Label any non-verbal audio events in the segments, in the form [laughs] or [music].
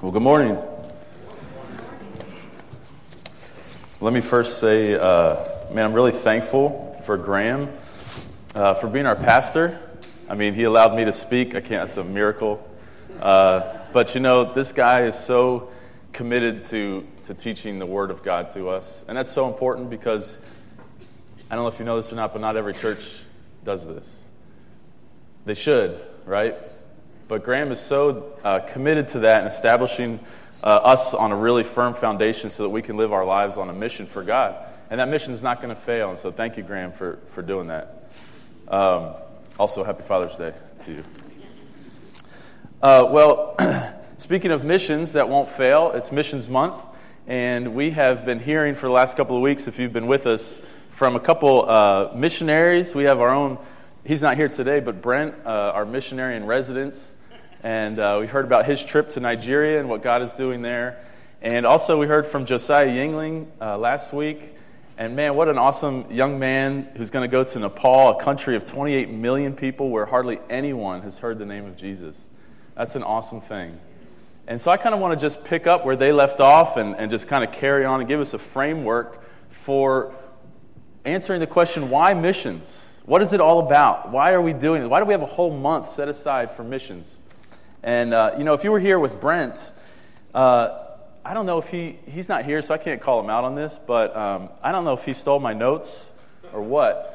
Well, good morning. Let me first say, uh, man, I'm really thankful for Graham uh, for being our pastor. I mean, he allowed me to speak. I can't, that's a miracle. Uh, but you know, this guy is so committed to, to teaching the Word of God to us. And that's so important because I don't know if you know this or not, but not every church does this. They should, right? But Graham is so uh, committed to that and establishing uh, us on a really firm foundation so that we can live our lives on a mission for God. And that mission is not going to fail. And so thank you, Graham, for, for doing that. Um, also, happy Father's Day to you. Uh, well, [clears throat] speaking of missions that won't fail, it's Missions Month. And we have been hearing for the last couple of weeks, if you've been with us, from a couple uh, missionaries. We have our own, he's not here today, but Brent, uh, our missionary in residence. And uh, we heard about his trip to Nigeria and what God is doing there. And also, we heard from Josiah Yingling uh, last week. And man, what an awesome young man who's going to go to Nepal, a country of 28 million people where hardly anyone has heard the name of Jesus. That's an awesome thing. And so I kind of want to just pick up where they left off and, and just kind of carry on and give us a framework for answering the question why missions? What is it all about? Why are we doing it? Why do we have a whole month set aside for missions? And, uh, you know, if you were here with Brent, uh, I don't know if he, he's not here, so I can't call him out on this, but um, I don't know if he stole my notes or what.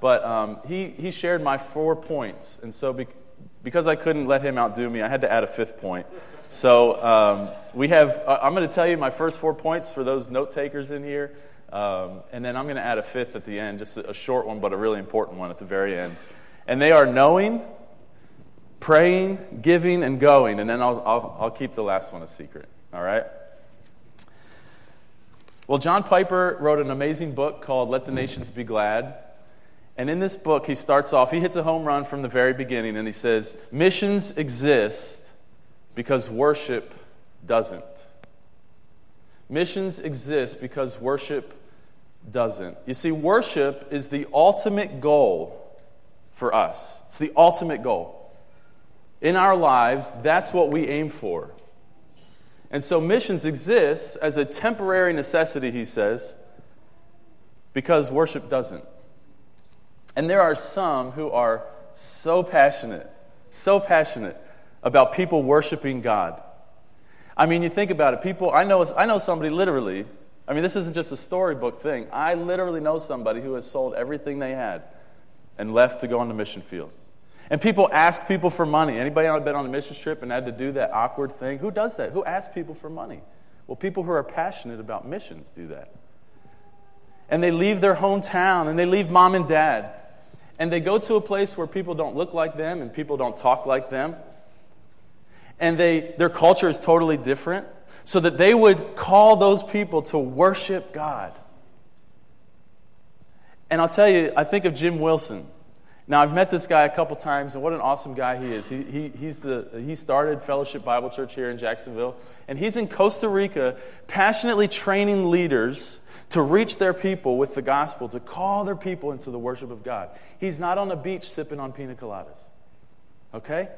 But um, he, he shared my four points. And so, be, because I couldn't let him outdo me, I had to add a fifth point. So, um, we have, I'm going to tell you my first four points for those note takers in here. Um, and then I'm going to add a fifth at the end, just a short one, but a really important one at the very end. And they are knowing, praying, giving, and going. And then I'll, I'll, I'll keep the last one a secret. All right? Well, John Piper wrote an amazing book called Let the Nations Be Glad. And in this book, he starts off, he hits a home run from the very beginning, and he says, Missions exist because worship doesn't. Missions exist because worship doesn't. You see, worship is the ultimate goal for us, it's the ultimate goal. In our lives, that's what we aim for. And so missions exists as a temporary necessity, he says, because worship doesn't. And there are some who are so passionate, so passionate about people worshiping God. I mean, you think about it. People, I know, I know somebody literally. I mean, this isn't just a storybook thing. I literally know somebody who has sold everything they had and left to go on the mission field. And people ask people for money. Anybody ever been on a mission trip and had to do that awkward thing? Who does that? Who asks people for money? Well, people who are passionate about missions do that. And they leave their hometown and they leave mom and dad. And they go to a place where people don't look like them and people don't talk like them. And they, their culture is totally different. So that they would call those people to worship God. And I'll tell you, I think of Jim Wilson. Now, I've met this guy a couple times, and what an awesome guy he is. He, he, he's the, he started Fellowship Bible Church here in Jacksonville, and he's in Costa Rica passionately training leaders to reach their people with the gospel, to call their people into the worship of God. He's not on the beach sipping on pina coladas. Okay?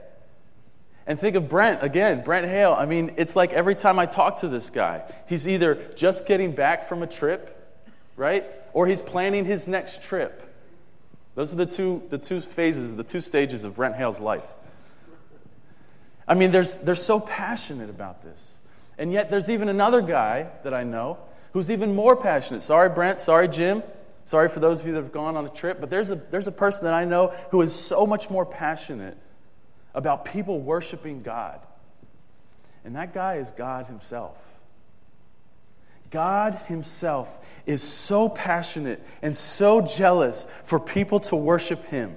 And think of Brent, again, Brent Hale. I mean, it's like every time I talk to this guy, he's either just getting back from a trip, right? Or he's planning his next trip. Those are the two, the two phases, the two stages of Brent Hale's life. I mean, there's, they're so passionate about this. And yet, there's even another guy that I know who's even more passionate. Sorry, Brent. Sorry, Jim. Sorry for those of you that have gone on a trip. But there's a, there's a person that I know who is so much more passionate about people worshiping God. And that guy is God Himself. God Himself is so passionate and so jealous for people to worship Him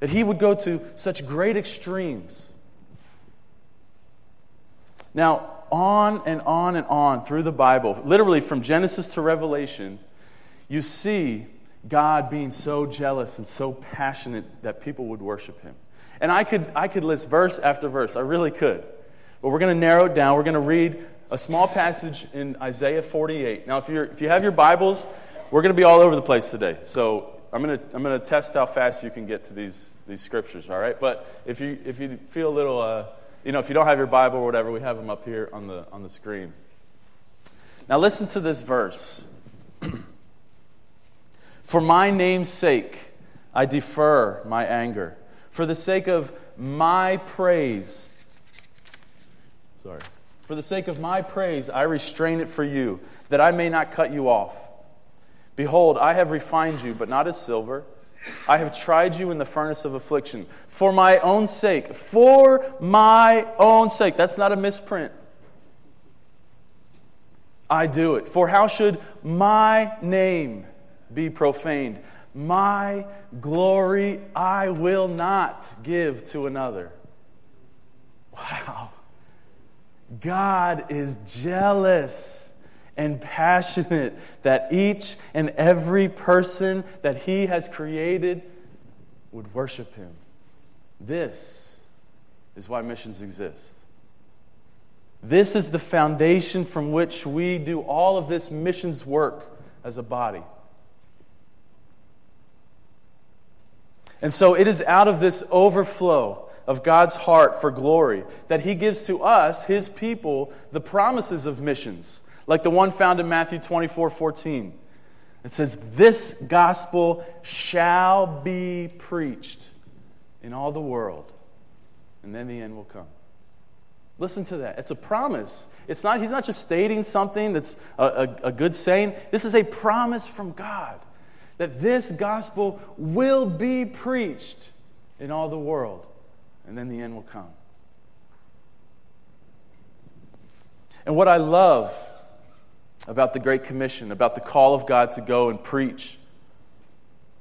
that He would go to such great extremes. Now, on and on and on through the Bible, literally from Genesis to Revelation, you see God being so jealous and so passionate that people would worship Him. And I could, I could list verse after verse, I really could. But we're going to narrow it down. We're going to read a small passage in Isaiah 48. Now, if, you're, if you have your Bibles, we're going to be all over the place today. So I'm going to, I'm going to test how fast you can get to these, these scriptures, all right? But if you, if you feel a little, uh, you know, if you don't have your Bible or whatever, we have them up here on the, on the screen. Now, listen to this verse. [clears throat] For my name's sake, I defer my anger. For the sake of my praise, sorry. For the sake of my praise, I restrain it for you, that I may not cut you off. Behold, I have refined you, but not as silver. I have tried you in the furnace of affliction. For my own sake, for my own sake. That's not a misprint. I do it. For how should my name be profaned? My glory I will not give to another. Wow. God is jealous and passionate that each and every person that He has created would worship Him. This is why missions exist. This is the foundation from which we do all of this missions work as a body. And so it is out of this overflow of God's heart for glory that He gives to us, His people, the promises of missions like the one found in Matthew 24 14. It says, This gospel shall be preached in all the world, and then the end will come. Listen to that. It's a promise. It's not, he's not just stating something that's a, a, a good saying. This is a promise from God that this gospel will be preached in all the world, and then the end will come. And what I love about the Great Commission, about the call of God to go and preach,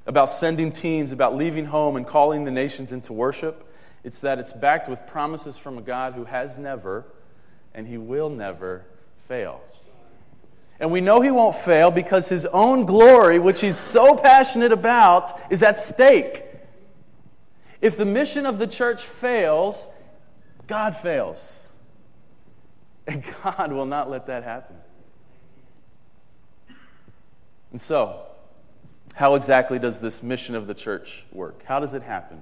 about sending teams, about leaving home and calling the nations into worship. It's that it's backed with promises from a God who has never and he will never fail. And we know he won't fail because his own glory, which he's so passionate about, is at stake. If the mission of the church fails, God fails. And [laughs] God will not let that happen. And so, how exactly does this mission of the church work? How does it happen?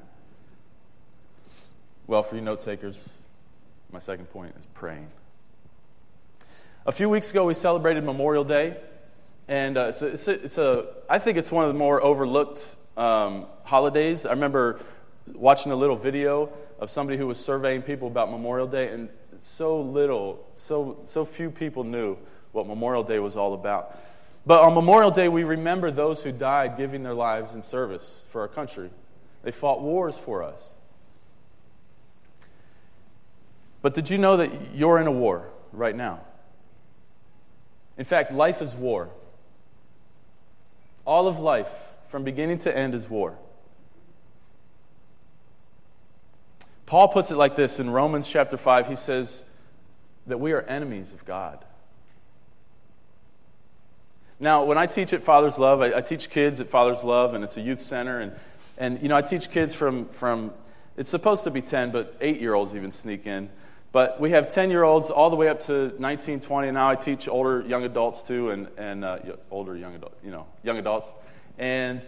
Well, for you note takers, my second point is praying. A few weeks ago, we celebrated Memorial Day, and uh, it's, a, it's, a, it's, a, I think it's one of the more overlooked um, holidays. I remember watching a little video of somebody who was surveying people about Memorial Day, and so little, so, so few people knew what Memorial Day was all about. But on Memorial Day, we remember those who died giving their lives in service for our country. They fought wars for us. But did you know that you're in a war right now? In fact, life is war. All of life, from beginning to end, is war. Paul puts it like this in Romans chapter 5. He says that we are enemies of God. Now, when I teach at Father's Love, I, I, teach kids at Father's Love, and it's a youth center. And, and you know, I teach kids from, from, it's supposed to be 10, but eight year olds even sneak in. But we have 10 year olds all the way up to 19, 20. And now I teach older young adults too, and, and uh, older young adults, you know, young adults. And,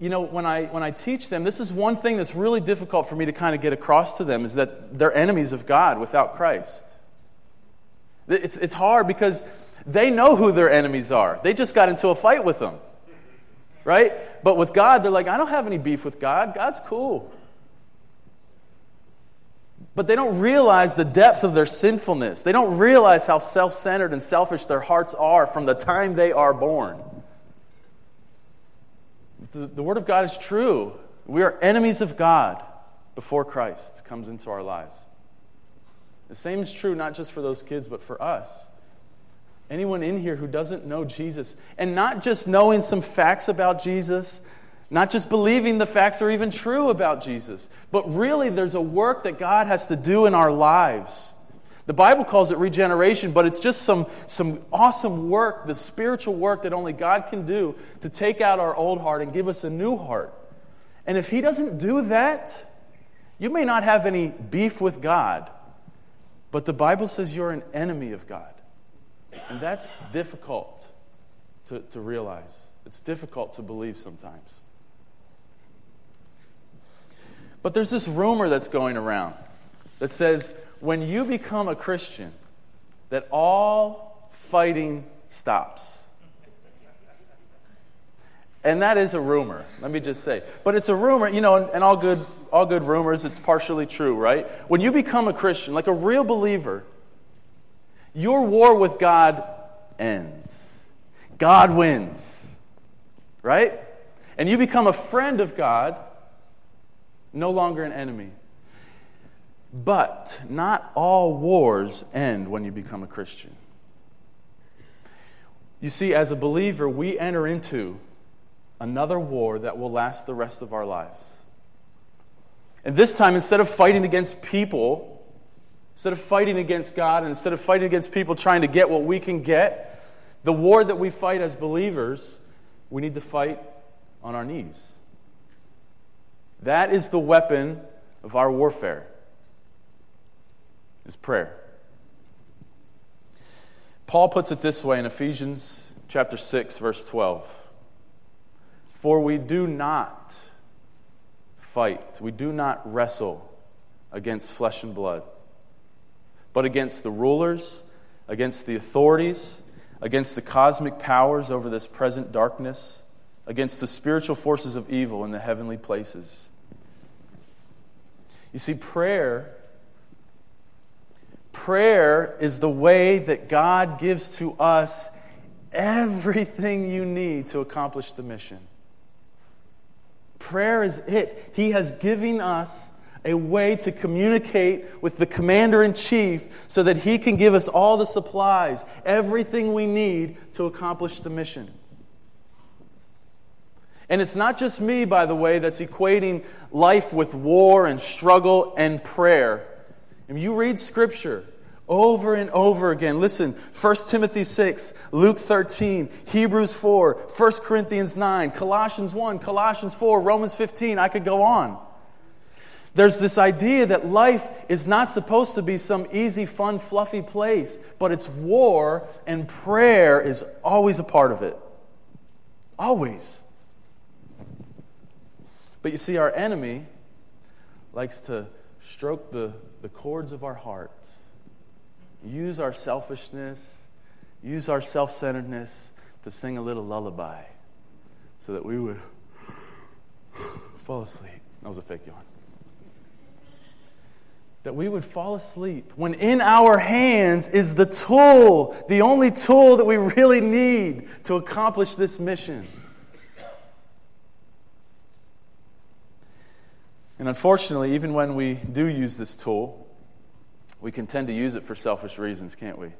you know, when I, when I teach them, this is one thing that's really difficult for me to kind of get across to them is that they're enemies of God without Christ. It's, it's hard because they know who their enemies are. They just got into a fight with them. Right? But with God, they're like, I don't have any beef with God. God's cool. But they don't realize the depth of their sinfulness. They don't realize how self centered and selfish their hearts are from the time they are born. The, the, Word of God is true. We are enemies of God before Christ comes into our lives. The same is true not just for those kids, but for us. Anyone in here who doesn't know Jesus, and not just knowing some facts about Jesus, not just believing the facts are even true about Jesus, but really there's a work that God has to do in our lives. The Bible calls it regeneration, but it's just some, some awesome work, the spiritual work that only God can do to take out our old heart and give us a new heart. And if He doesn't do that, you may not have any beef with God, but the Bible says you're an enemy of God. And that's difficult to, to realize. It's difficult to believe sometimes. But there's this rumor that's going around that says when you become a Christian, that all fighting stops. And that is a rumor, let me just say. But it's a rumor, you know, and, and all, good, all good rumors, it's partially true, right? When you become a Christian, like a real believer, your war with God ends. God wins, right? And you become a friend of God, no longer an enemy. But not all wars end when you become a Christian. You see, as a believer, we enter into another war that will last the rest of our lives. And this time, instead of fighting against people, instead of fighting against God, and instead of fighting against people trying to get what we can get, the war that we fight as believers, we need to fight on our knees. That is the weapon of our warfare. Is prayer. Paul puts it this way in Ephesians chapter 6 verse 12. For we do not fight, we do not wrestle against flesh and blood, but against the rulers, against the authorities, against the cosmic powers over this present darkness, against the spiritual forces of evil in the heavenly places. You see, prayer prayer is the way that God gives to us everything you need to accomplish the mission. Prayer is it. He has given us a way to communicate with the commander in chief so that he can give us all the supplies, everything we need to accomplish the mission. And it's not just me, by the way, that's equating life with war and struggle and prayer. If you read Scripture, over and over again. Listen, 1 Timothy 6, Luke 13, Hebrews 4, 1 Corinthians 9, Colossians 1, Colossians 4, Romans 15. I could go on. There's this idea that life is not supposed to be some easy, fun, fluffy place, but it's war, and prayer is always a part of it. Always. But you see, our enemy likes to stroke the, the chords of our hearts use our selfishness, use our self centeredness to sing a little lullaby so that we would fall asleep. That was a fake yawn. That we would fall asleep when in our hands is the tool, the only tool that we really need to accomplish this mission. And unfortunately, even when we do use this tool, we can tend to use it for selfish reasons, can't we?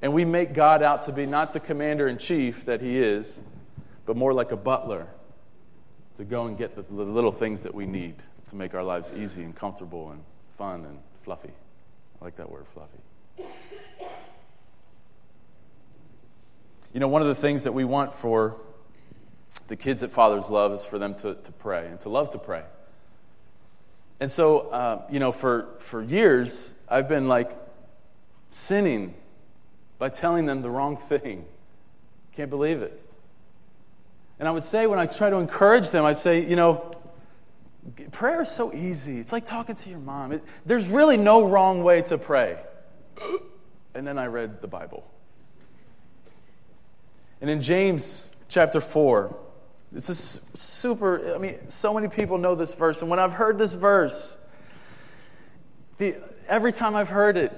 And we make God out to be not the commander in chief that he is, but more like a butler to go and get the, little things that we need to make our lives easy and comfortable and fun and fluffy. I like that word, fluffy. You know, one of the things that we want for the kids that fathers love is for them to, to pray and to love to pray. And so, uh, you know, for, for years, I've been like sinning by telling them the wrong thing. Can't believe it. And I would say, when I try to encourage them, I'd say, you know, prayer is so easy. It's like talking to your mom. It, there's really no wrong way to pray. And then I read the Bible. And in James chapter 4, it's a super, I mean, so many people know this verse. And when I've heard this verse, the, every time I've heard it,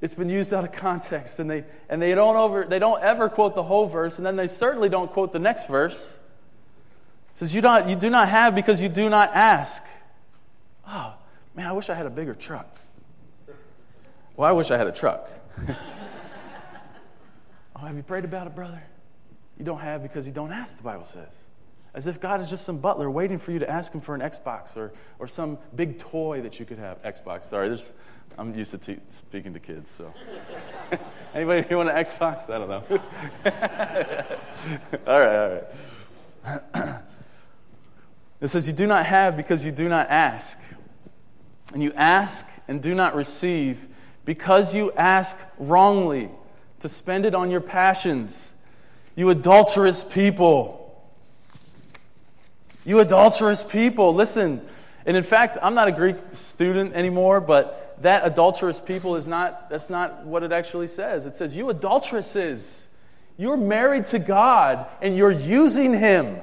it's been used out of context. And they, and they, don't over, they don't ever quote the whole verse. And then they certainly don't quote the next verse. It says, you, don't, you do not have because you do not ask. Oh, man, I wish I had a bigger truck. Well, I wish I had a truck. [laughs] oh, have you prayed about it, brother? You don't have because you don't ask, the Bible says. As if God is just some butler waiting for you to ask him for an Xbox or, or some big toy that you could have. Xbox, sorry, I'm used to te- speaking to kids, so. [laughs] Anybody [laughs] want an Xbox? I don't know. [laughs] all right, all right. [clears throat] it says, You do not have because you do not ask. And you ask and do not receive because you ask wrongly to spend it on your passions you adulterous people. You adulterous people. Listen, And in fact, I'm not a Greek student anymore, but that adulterous people is not, that's not what it actually says. It says, You adulteresses, you're married to God and you're using Him.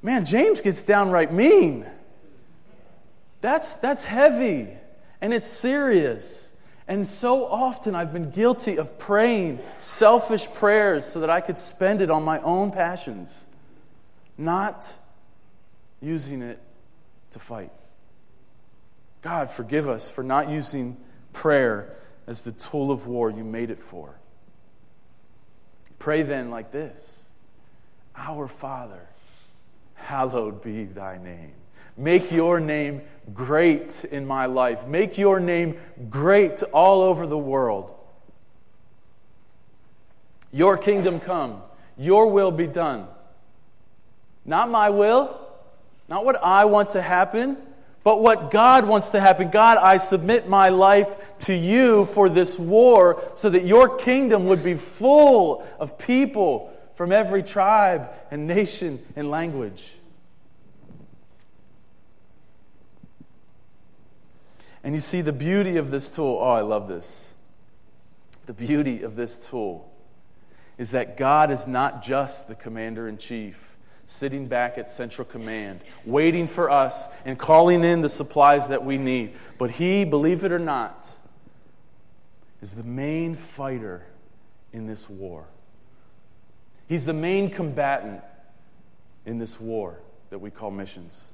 Man, James gets downright mean. That's, that's heavy and it's serious. And so often I've been guilty of praying selfish prayers so that I could spend it on my own passions, not using it to fight. God, forgive us for not using prayer as the tool of war you made it for. Pray then like this Our Father, hallowed be thy name. Make your name great in my life. Make your name great all over the world. Your kingdom come, your will be done. Not my will, not what I want to happen, but what God wants to happen. God, I submit my life to you for this war so that your kingdom would be full of people from every tribe and nation and language. And you see the beauty of this tool. Oh, I love this. The beauty of this tool is that God is not just the commander in chief sitting back at Central Command, waiting for us and calling in the supplies that we need. But He, believe it or not, is the main fighter in this war. He's the main combatant in this war that we call missions.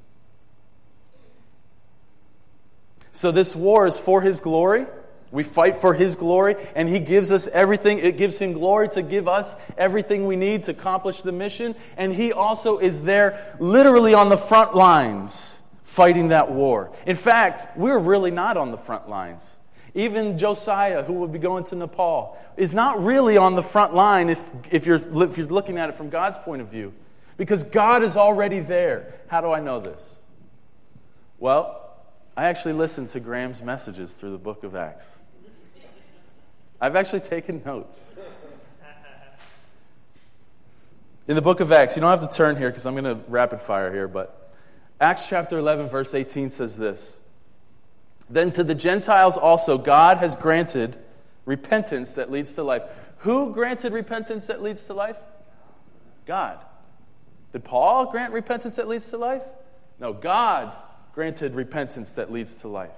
So, this war is for His glory. We fight for His glory, and He gives us everything. It gives Him glory to give us everything we need to accomplish the mission. And He also is there literally on the front lines fighting that war. In fact, we're really not on the front lines. Even Josiah, who will be going to Nepal, is not really on the front line if, if, you're, if you're looking at it from God's point of view, because God is already there. How do I know this? Well, I actually listened to Graham's messages through the book of Acts. I've actually taken notes. In the book of Acts, you don't have to turn here because I'm going to rapid fire here, but Acts chapter 11, verse 18 says this Then to the Gentiles also, God has granted repentance that leads to life. Who granted repentance that leads to life? God. Did Paul grant repentance that leads to life? No, God granted repentance that leads to life.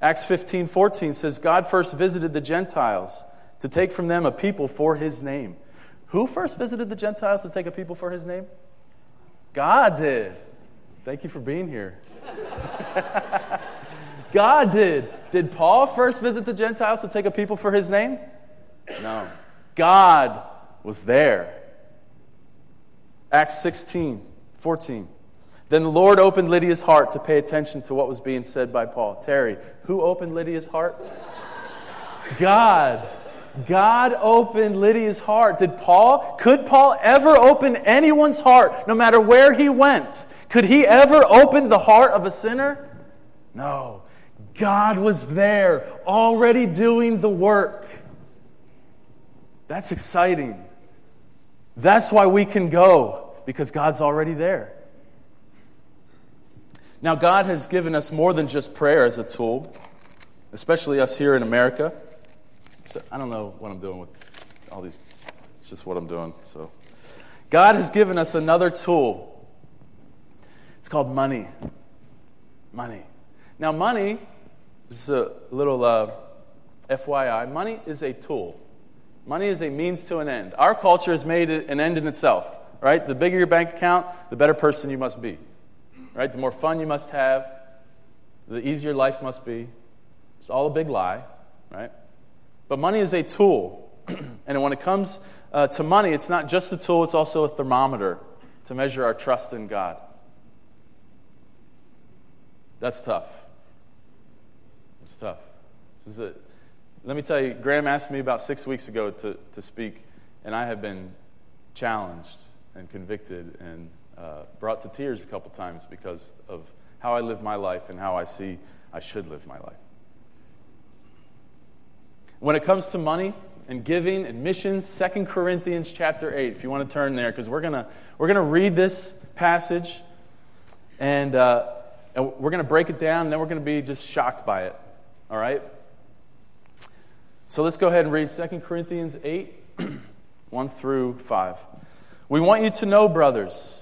Acts 15 14 says, God first visited the Gentiles to take from them a people for his name. Who first visited the Gentiles to take a people for his name? God did. Thank you for being here. [laughs] God did. Did Paul first visit the Gentiles to take a people for his name? No. God was there. Acts 16 14. Then the Lord opened Lydia's heart to pay attention to what was being said by Paul. Terry, who opened Lydia's heart? God. God opened Lydia's heart. Did Paul, could Paul ever open anyone's heart, no matter where he went? Could he ever open the heart of a sinner? No. God was there, already doing the work. That's exciting. That's why we can go, because God's already there. Now, God has given us more than just prayer as a tool, especially us here in America. So, I don't know what I'm doing with all these, it's just what I'm doing. So, God has given us another tool. It's called money. Money. Now, money, this is a little uh, FYI, money is a tool. Money is a means to an end. Our culture has made it an end in itself, right? The bigger your bank account, the better person you must be right? The more fun you must have, the easier life must be. It's all a big lie, right? But money is a tool. [clears throat] and when it comes uh, to money, it's not just a tool, it's also a thermometer to measure our trust in God. That's tough. It's tough. A, let me tell you, Graham asked me about six weeks ago to, to speak, and I have been challenged and convicted and uh, brought to tears a couple times because of how I live my life and how I see I should live my life. When it comes to money and giving and missions, 2 Corinthians chapter 8, if you want to turn there, because we're going we're to read this passage. And, uh, and we're going to break it down, and then we're going to be just shocked by it. All right? So let's go ahead and read 2 Corinthians 8, [clears throat] 1 through 5. We want you to know, brothers,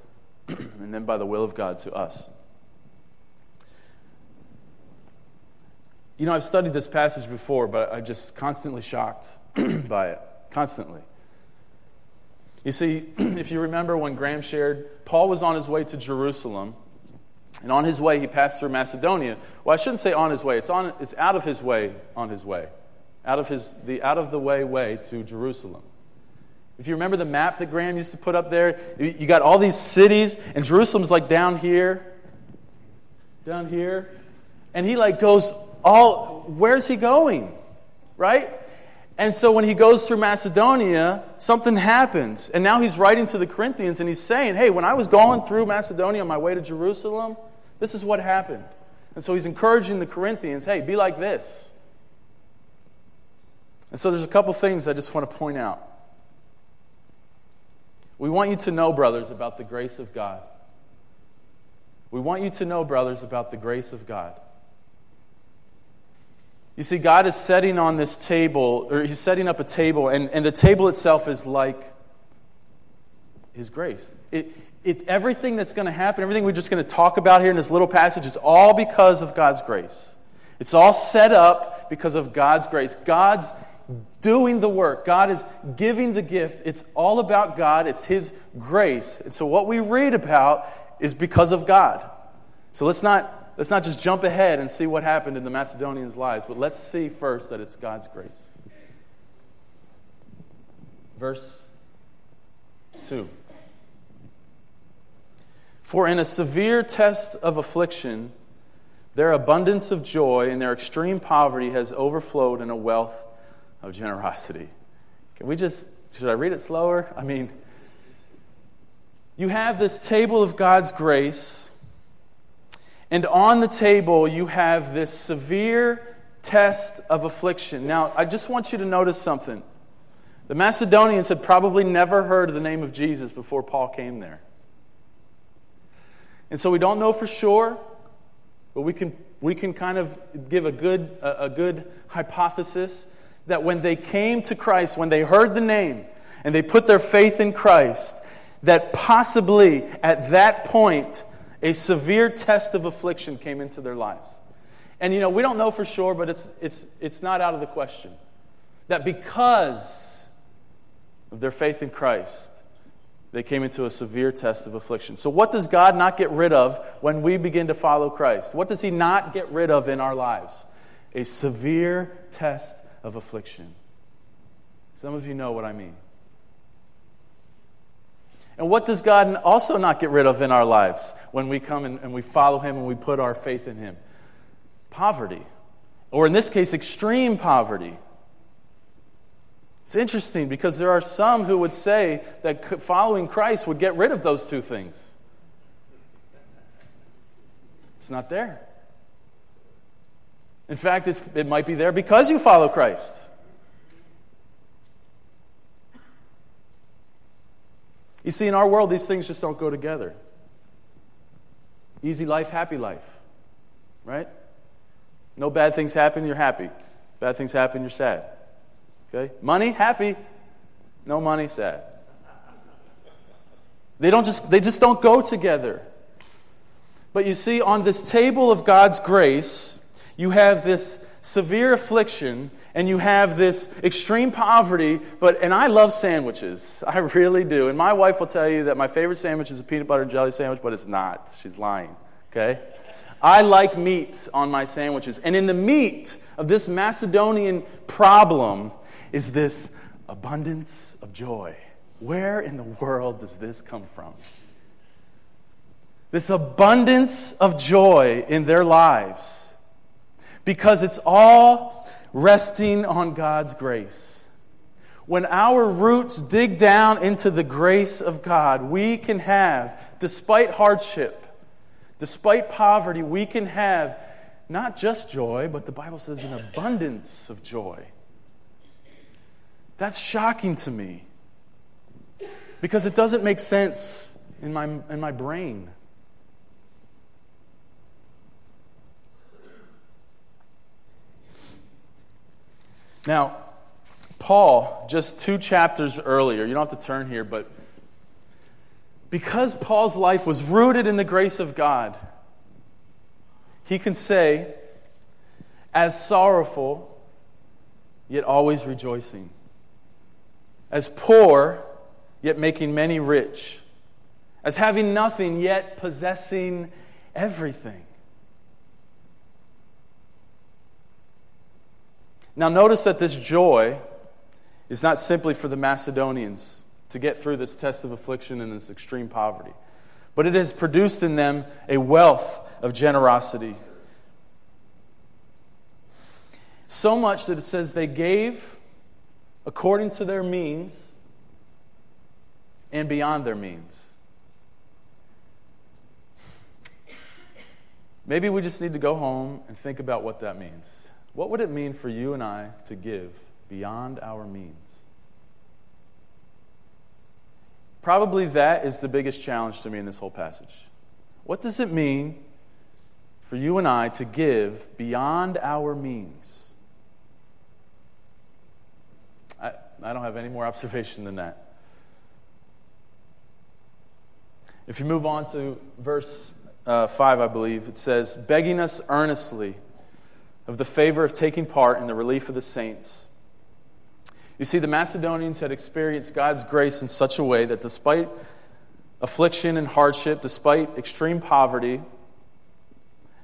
[clears throat] and then by the will of God to us. You know, I've studied this passage before, but I'm just constantly shocked [clears throat] by it. Constantly. You see, [clears throat] if you remember when Graham shared, Paul was on his way to Jerusalem, and on his way he passed through Macedonia. Well, I shouldn't say on his way, it's, on, it's out of his way on his way, out of, his, the out of the way way to Jerusalem. If you remember the map that Graham used to put up there, you got all these cities, and Jerusalem's like down here, down here, and he like goes all, where's he going? Right? And so when he goes through Macedonia, something happens. And now he's writing to the Corinthians and he's saying, hey, when I was going through Macedonia on my way to Jerusalem, this is what happened. And so he's encouraging the Corinthians, hey, be like this. And so there's a couple things I just want to point out. We want you to know, brothers, about the grace of God. We want you to know, brothers, about the grace of God. You see, God is setting on this table, or He's setting up a table, and, and the table itself is like His grace. It, it, everything that's going to happen, everything we're just going to talk about here in this little passage, is all because of God's grace. It's all set up because of God's grace. God's doing the work, God is giving the gift. It's all about God, it's His grace. And so, what we read about is because of God. So, let's not let's not just jump ahead and see what happened in the Macedonians' lives, but let's see first that it's God's grace. Verse 2. For in a severe test of affliction, their abundance of joy and their extreme poverty has overflowed in a wealth of generosity. Can we just, should I read it slower? I mean, you have this table of God's grace and on the table, you have this severe test of affliction. Now, I just want you to notice something. The Macedonians had probably never heard the name of Jesus before Paul came there. And so we don't know for sure, but we can, we can kind of give a good, a, a good hypothesis that when they came to Christ, when they heard the name and they put their faith in Christ, that possibly at that point, a severe test of affliction came into their lives. And you know, we don't know for sure, but it's, it's, it's not out of the question that because of their faith in Christ, they came into a severe test of affliction. So, what does God not get rid of when we begin to follow Christ? What does He not get rid of in our lives? A severe test of affliction. Some of you know what I mean. And what does God also not get rid of in our lives when we come and, and we follow Him and we put our faith in Him? Poverty. Or in this case, extreme poverty. It's interesting because there are some who would say that following Christ would get rid of those two things. It's not there. In fact, it might be there because you follow Christ. You see, in our world, these things just don't go together. Easy life, happy life. Right? No bad things happen, you're happy. Bad things happen, you're sad. Okay? Money, happy. No money, sad. They don't just they just don't go together. But you see on this table of God's grace, you have this severe affliction and you have this extreme poverty, but and I love sandwiches. [laughs] I really do. And my wife will tell you that my favorite sandwich is a peanut butter and jelly sandwich, but it's not. She's lying. Okay? I like meat on my sandwiches. And in the meat of this Macedonian problem is this abundance of joy. Where in the world does this come from? this abundance of joy in their lives because it's all resting on God's grace. When our roots dig down into the grace of God, we can have, despite hardship, despite poverty, we can have not just joy, but the Bible says an abundance of joy. That's shocking to me because it doesn't make sense in my, in my brain. Now, Paul, just two chapters earlier, you don't have to turn here, but because Paul's life was rooted in the grace of God, he can say, as sorrowful, yet always rejoicing, as poor, yet making many rich, as having nothing, yet possessing everything. Now, notice that this joy is not simply for the Macedonians to get through this test of affliction and this extreme poverty, but it has produced in them a wealth of generosity. So much that it says they gave according to their means and beyond their means. Maybe we just need to go home and think about what that means. What would it mean for you and I to give beyond our means? Probably that is the biggest challenge to me in this whole passage. What does it mean for you and I to give beyond our means? I, I don't have any more [laughs] observation than that. If you move on to verse uh, 5, I believe, it says, begging us earnestly of the favor of taking part in the relief of the saints. You see, the Macedonians had experienced God's grace in such a way that despite affliction and hardship, despite extreme poverty,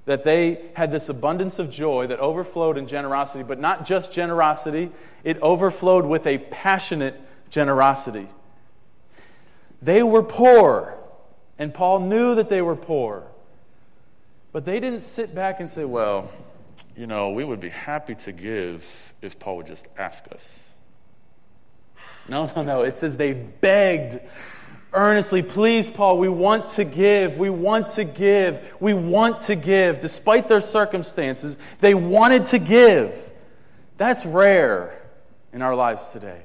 that they had this abundance of joy that overflowed in generosity, but not just generosity, it overflowed with a passionate generosity. They were poor, and Paul knew that they were poor. But they didn't sit back and say, well, you know, we would be happy to give if Paul would just ask us. No, no, no. It says they begged earnestly, please, Paul, we want to give. We want to give. We want to give. Despite their circumstances, they wanted to give. That's rare in our lives today.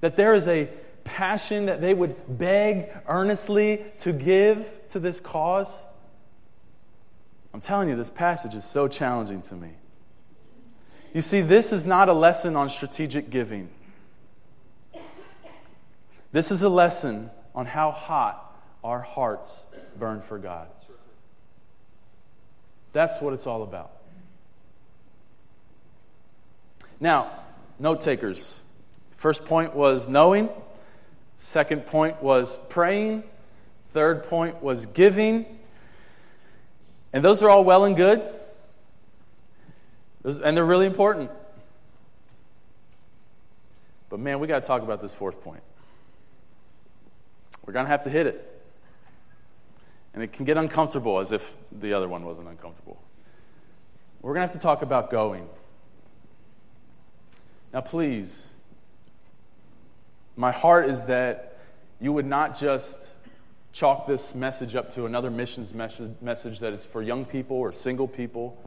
That there is a passion that they would beg earnestly to give to this cause. I'm telling you, this passage is so challenging to me. You see, this is not a lesson on strategic giving. This is a lesson on how hot our hearts burn for God. That's what it's all about. Now, note takers. First point was knowing. Second point was praying. Third point was giving. And those are all well and good, and they're really important. But man, we got to talk about this fourth point. We're going to have to hit it. And it can get uncomfortable as if the other one wasn't uncomfortable. We're going to have to talk about going. Now, please, my heart is that you would not just chalk this message up to another missions message that is for young people or single people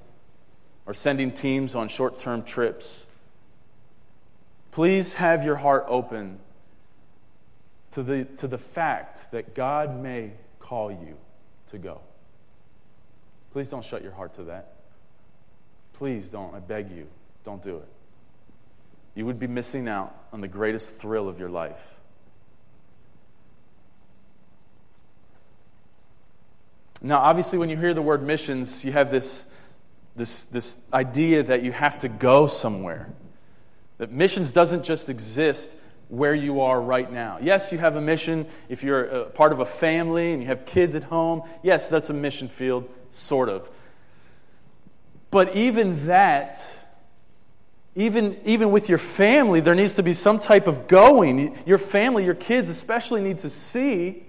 or sending teams on short term trips. Please have your heart open to the, to the fact that God may call you to go. Please don't shut your heart to that. Please don't. I beg you, don't do it. You would be missing out on the greatest thrill of your life. Now, obviously, when you hear the word missions, you have this, this, this idea that you have to go somewhere. That missions doesn't just exist where you are right now. Yes, you have a mission if you're part of a family and you have kids at home. Yes, that's a mission field, sort of. But even that, even, even with your family, there needs to be some type of going. Your family, your kids especially, need to see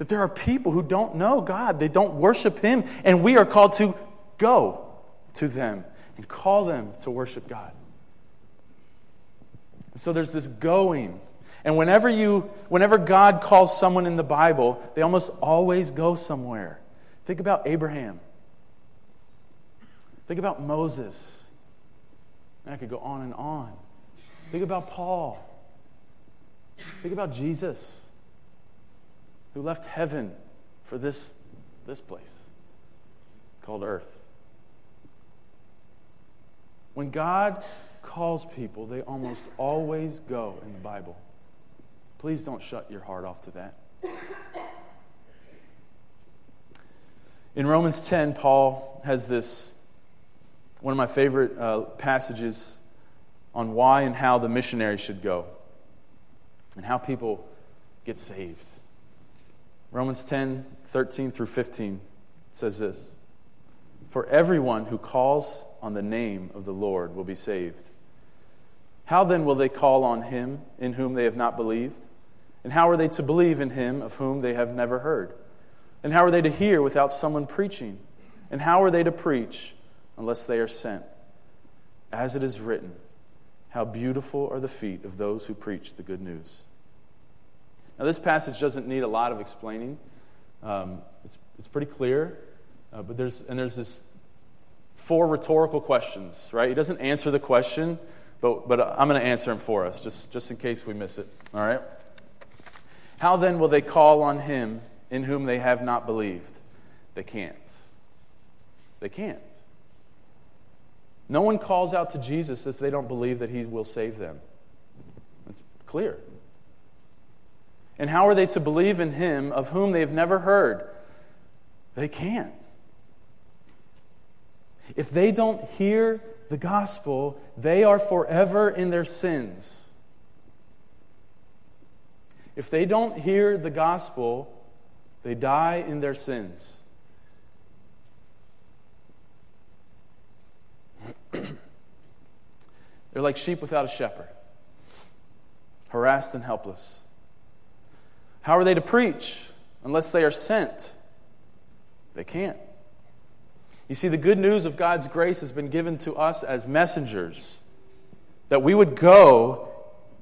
That there are people who don't know God, they don't worship Him, and we are called to go to them and call them to worship God. And so there's this going. And whenever you whenever God calls someone in the Bible, they almost always go somewhere. Think about Abraham. Think about Moses. I could go on and on. Think about Paul. Think about Jesus, who left heaven for this, this place called earth. When God calls people, they almost always go in the Bible. Please don't shut your heart off to that. In Romans 10, Paul has this, one of my favorite uh, passages on why and how the missionary should go and how people get saved. Romans 10, 13 through 15 says this For everyone who calls on the name of the Lord will be saved. How then will they call on him in whom they have not believed? And how are they to believe in him of whom they have never heard? And how are they to hear without someone preaching? And how are they to preach unless they are sent? As it is written, how beautiful are the feet of those who preach the good news. Now, this passage doesn't need a lot of explaining. Um, it's, it's pretty clear, uh, but there's, and there's this four rhetorical questions, right? He doesn't answer the question, but, but I'm going to answer them for us, just, just in case we miss it, all right? How then will they call on him in whom they have not believed? They can't. They can't. No one calls out to Jesus if they don't believe that he will save them. It's clear. And how are they to believe in him of whom they have never heard? They can't. If they don't hear the gospel, they are forever in their sins. If they don't hear the gospel, they die in their sins. [clears throat] They're like sheep without a shepherd, harassed and helpless. How are they to preach unless they are sent? They can't. You see, the good news of God's grace has been given to us as messengers that we would go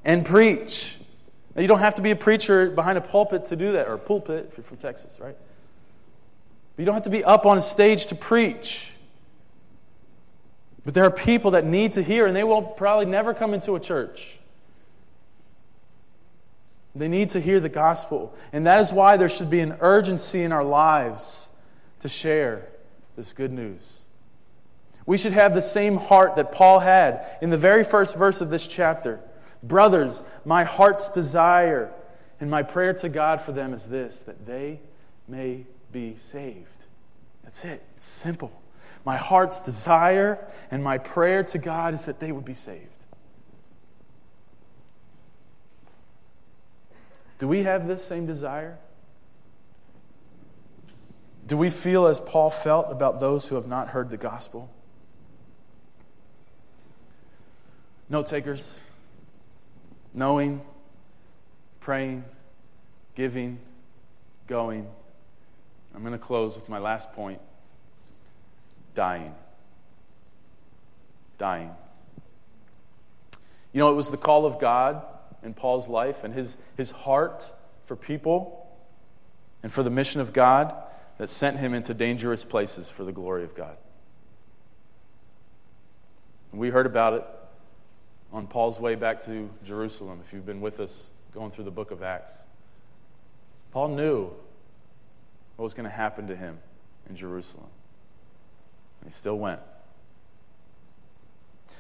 and preach. Now, you don't have to be a preacher behind a pulpit to do that, or a pulpit if you're from Texas, right? But you don't have to be up on a stage to preach. But there are people that need to hear, and they will probably never come into a church. They need to hear the gospel. And that is why there should be an urgency in our lives to share this good news. We should have the same heart that Paul had in the very first verse of this chapter. Brothers, my heart's desire and my prayer to God for them is this that they may be saved. That's it. It's simple. My heart's desire and my prayer to God is that they would be saved. Do we have this same desire? Do we feel as Paul felt about those who have not heard the gospel? Note takers, knowing, praying, giving, going. I'm going to close with my last point dying. Dying. You know, it was the call of God in Paul's life and his, his heart for people and for the mission of God that sent him into dangerous places for the glory of God. And we heard about it on Paul's way back to Jerusalem, if you've been with us going through the book of Acts. Paul knew what was going to happen to him in Jerusalem. And he still went.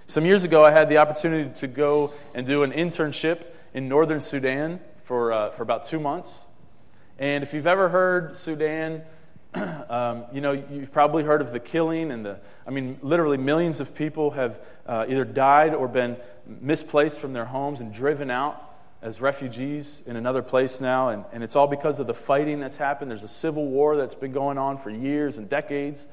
Some years ago, I had the opportunity to go and do an internship in northern Sudan for, uh, for about two months. And if you've ever heard Sudan, [clears throat] um, you know, you've probably heard of the killing and the, I mean, literally millions of people have uh, either died or been misplaced from their homes and driven out as refugees in another place now. And, and it's all because of the fighting that's happened. There's a civil war that's been going on for years and decades.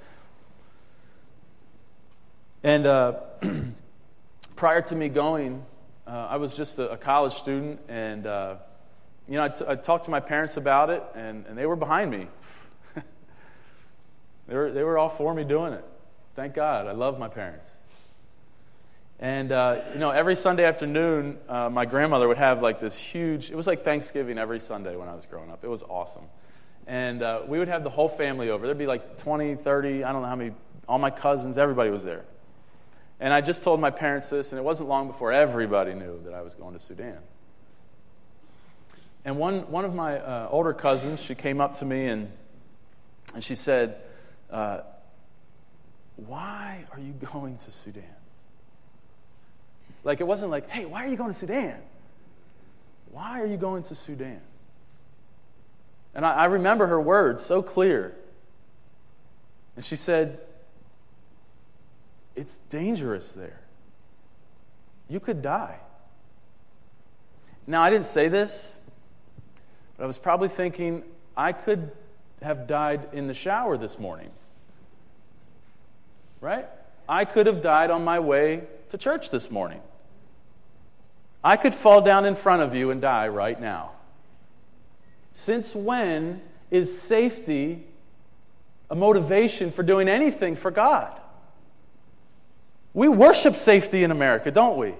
And uh, [clears throat] prior to me going, uh, I was just a, a, college student, and uh, you know, I, t- I talked to my parents about it, and, and they were behind me. [laughs] they, were, they were all for me doing it. Thank God. I love my parents. And, uh, you know, every Sunday afternoon, uh, my grandmother would have like this huge, it was like Thanksgiving every Sunday when I was growing up. It was awesome. And uh, we would have the whole family over. There'd be like 20, 30, I don't know how many, all my cousins, everybody was there. And I just told my parents this, and it wasn't long before everybody knew that I was going to Sudan. And one, one of my uh, older cousins, she came up to me and, and she said, uh, Why are you going to Sudan? Like, it wasn't like, Hey, why are you going to Sudan? Why are you going to Sudan? And I, I remember her words so clear. And she said, It's dangerous there. You could die. Now, I didn't say this, but I was probably thinking, I could have died in the shower this morning. Right? I could have died on my way to church this morning. I could fall down in front of you and die right now. Since when is safety a motivation for doing anything for God? We worship safety in America, don't we?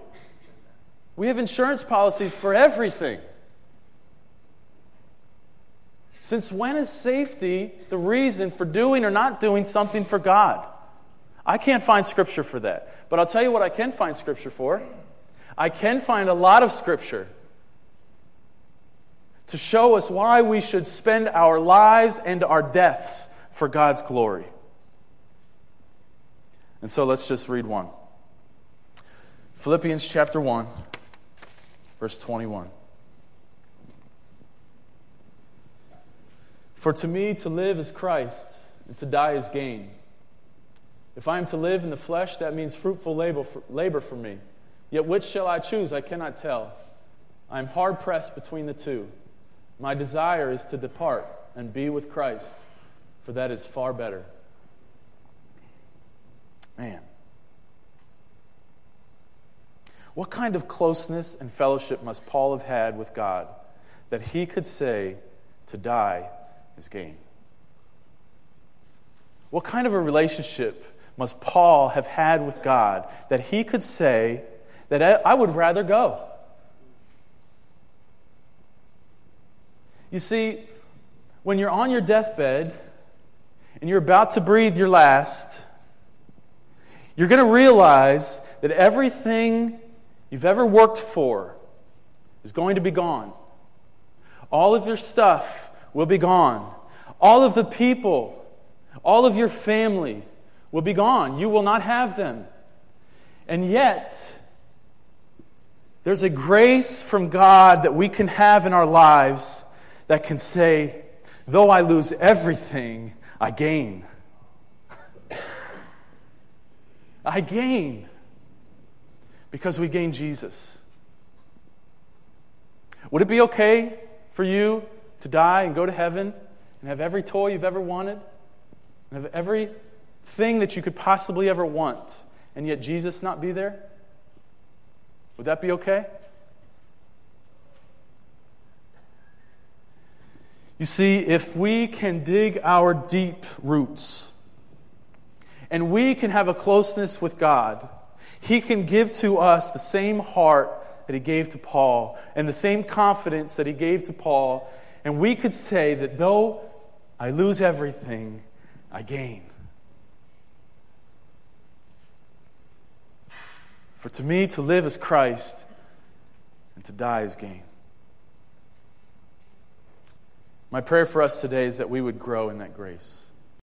We have insurance policies for everything. Since when is safety the reason for doing or not doing something for God? I can't find scripture for that. But I'll tell you what I can find scripture for. I can find a lot of scripture to show us why we should spend our lives and our deaths for God's glory. And so let's just read one Philippians chapter 1, verse 21. For to me, to live is Christ, and to die is gain. If I am to live in the flesh, that means fruitful labor for, labor for me. Yet which shall I choose? I cannot tell. I am hard pressed between the two. My desire is to depart and be with Christ, for that is far better. Man. What kind of closeness and fellowship must Paul have had with God that he could say, To die is gain? What kind of a relationship must Paul have had with God that he could say that I would rather go? You see, when you're on your deathbed and you're about to breathe your last, you're going to realize that everything you've ever worked for is going to be gone. All of your stuff will be gone. All of the people, all of your family will be gone. You will not have them. And yet, there's a grace from God that we can have in our lives that can say, though I lose everything, I gain. I gain because we gain Jesus. Would it be okay for you to die and go to heaven and have every toy you've ever wanted and have everything that you could possibly ever want and yet Jesus not be there? Would that be okay? You see, if we can dig our deep roots and we can have a closeness with God, He can give to us the same heart that He gave to Paul and the same confidence that He gave to Paul. And we could say that though I lose everything, I gain. For to me, to live is Christ, and to die is gain. My prayer for us today is that we would grow in that grace.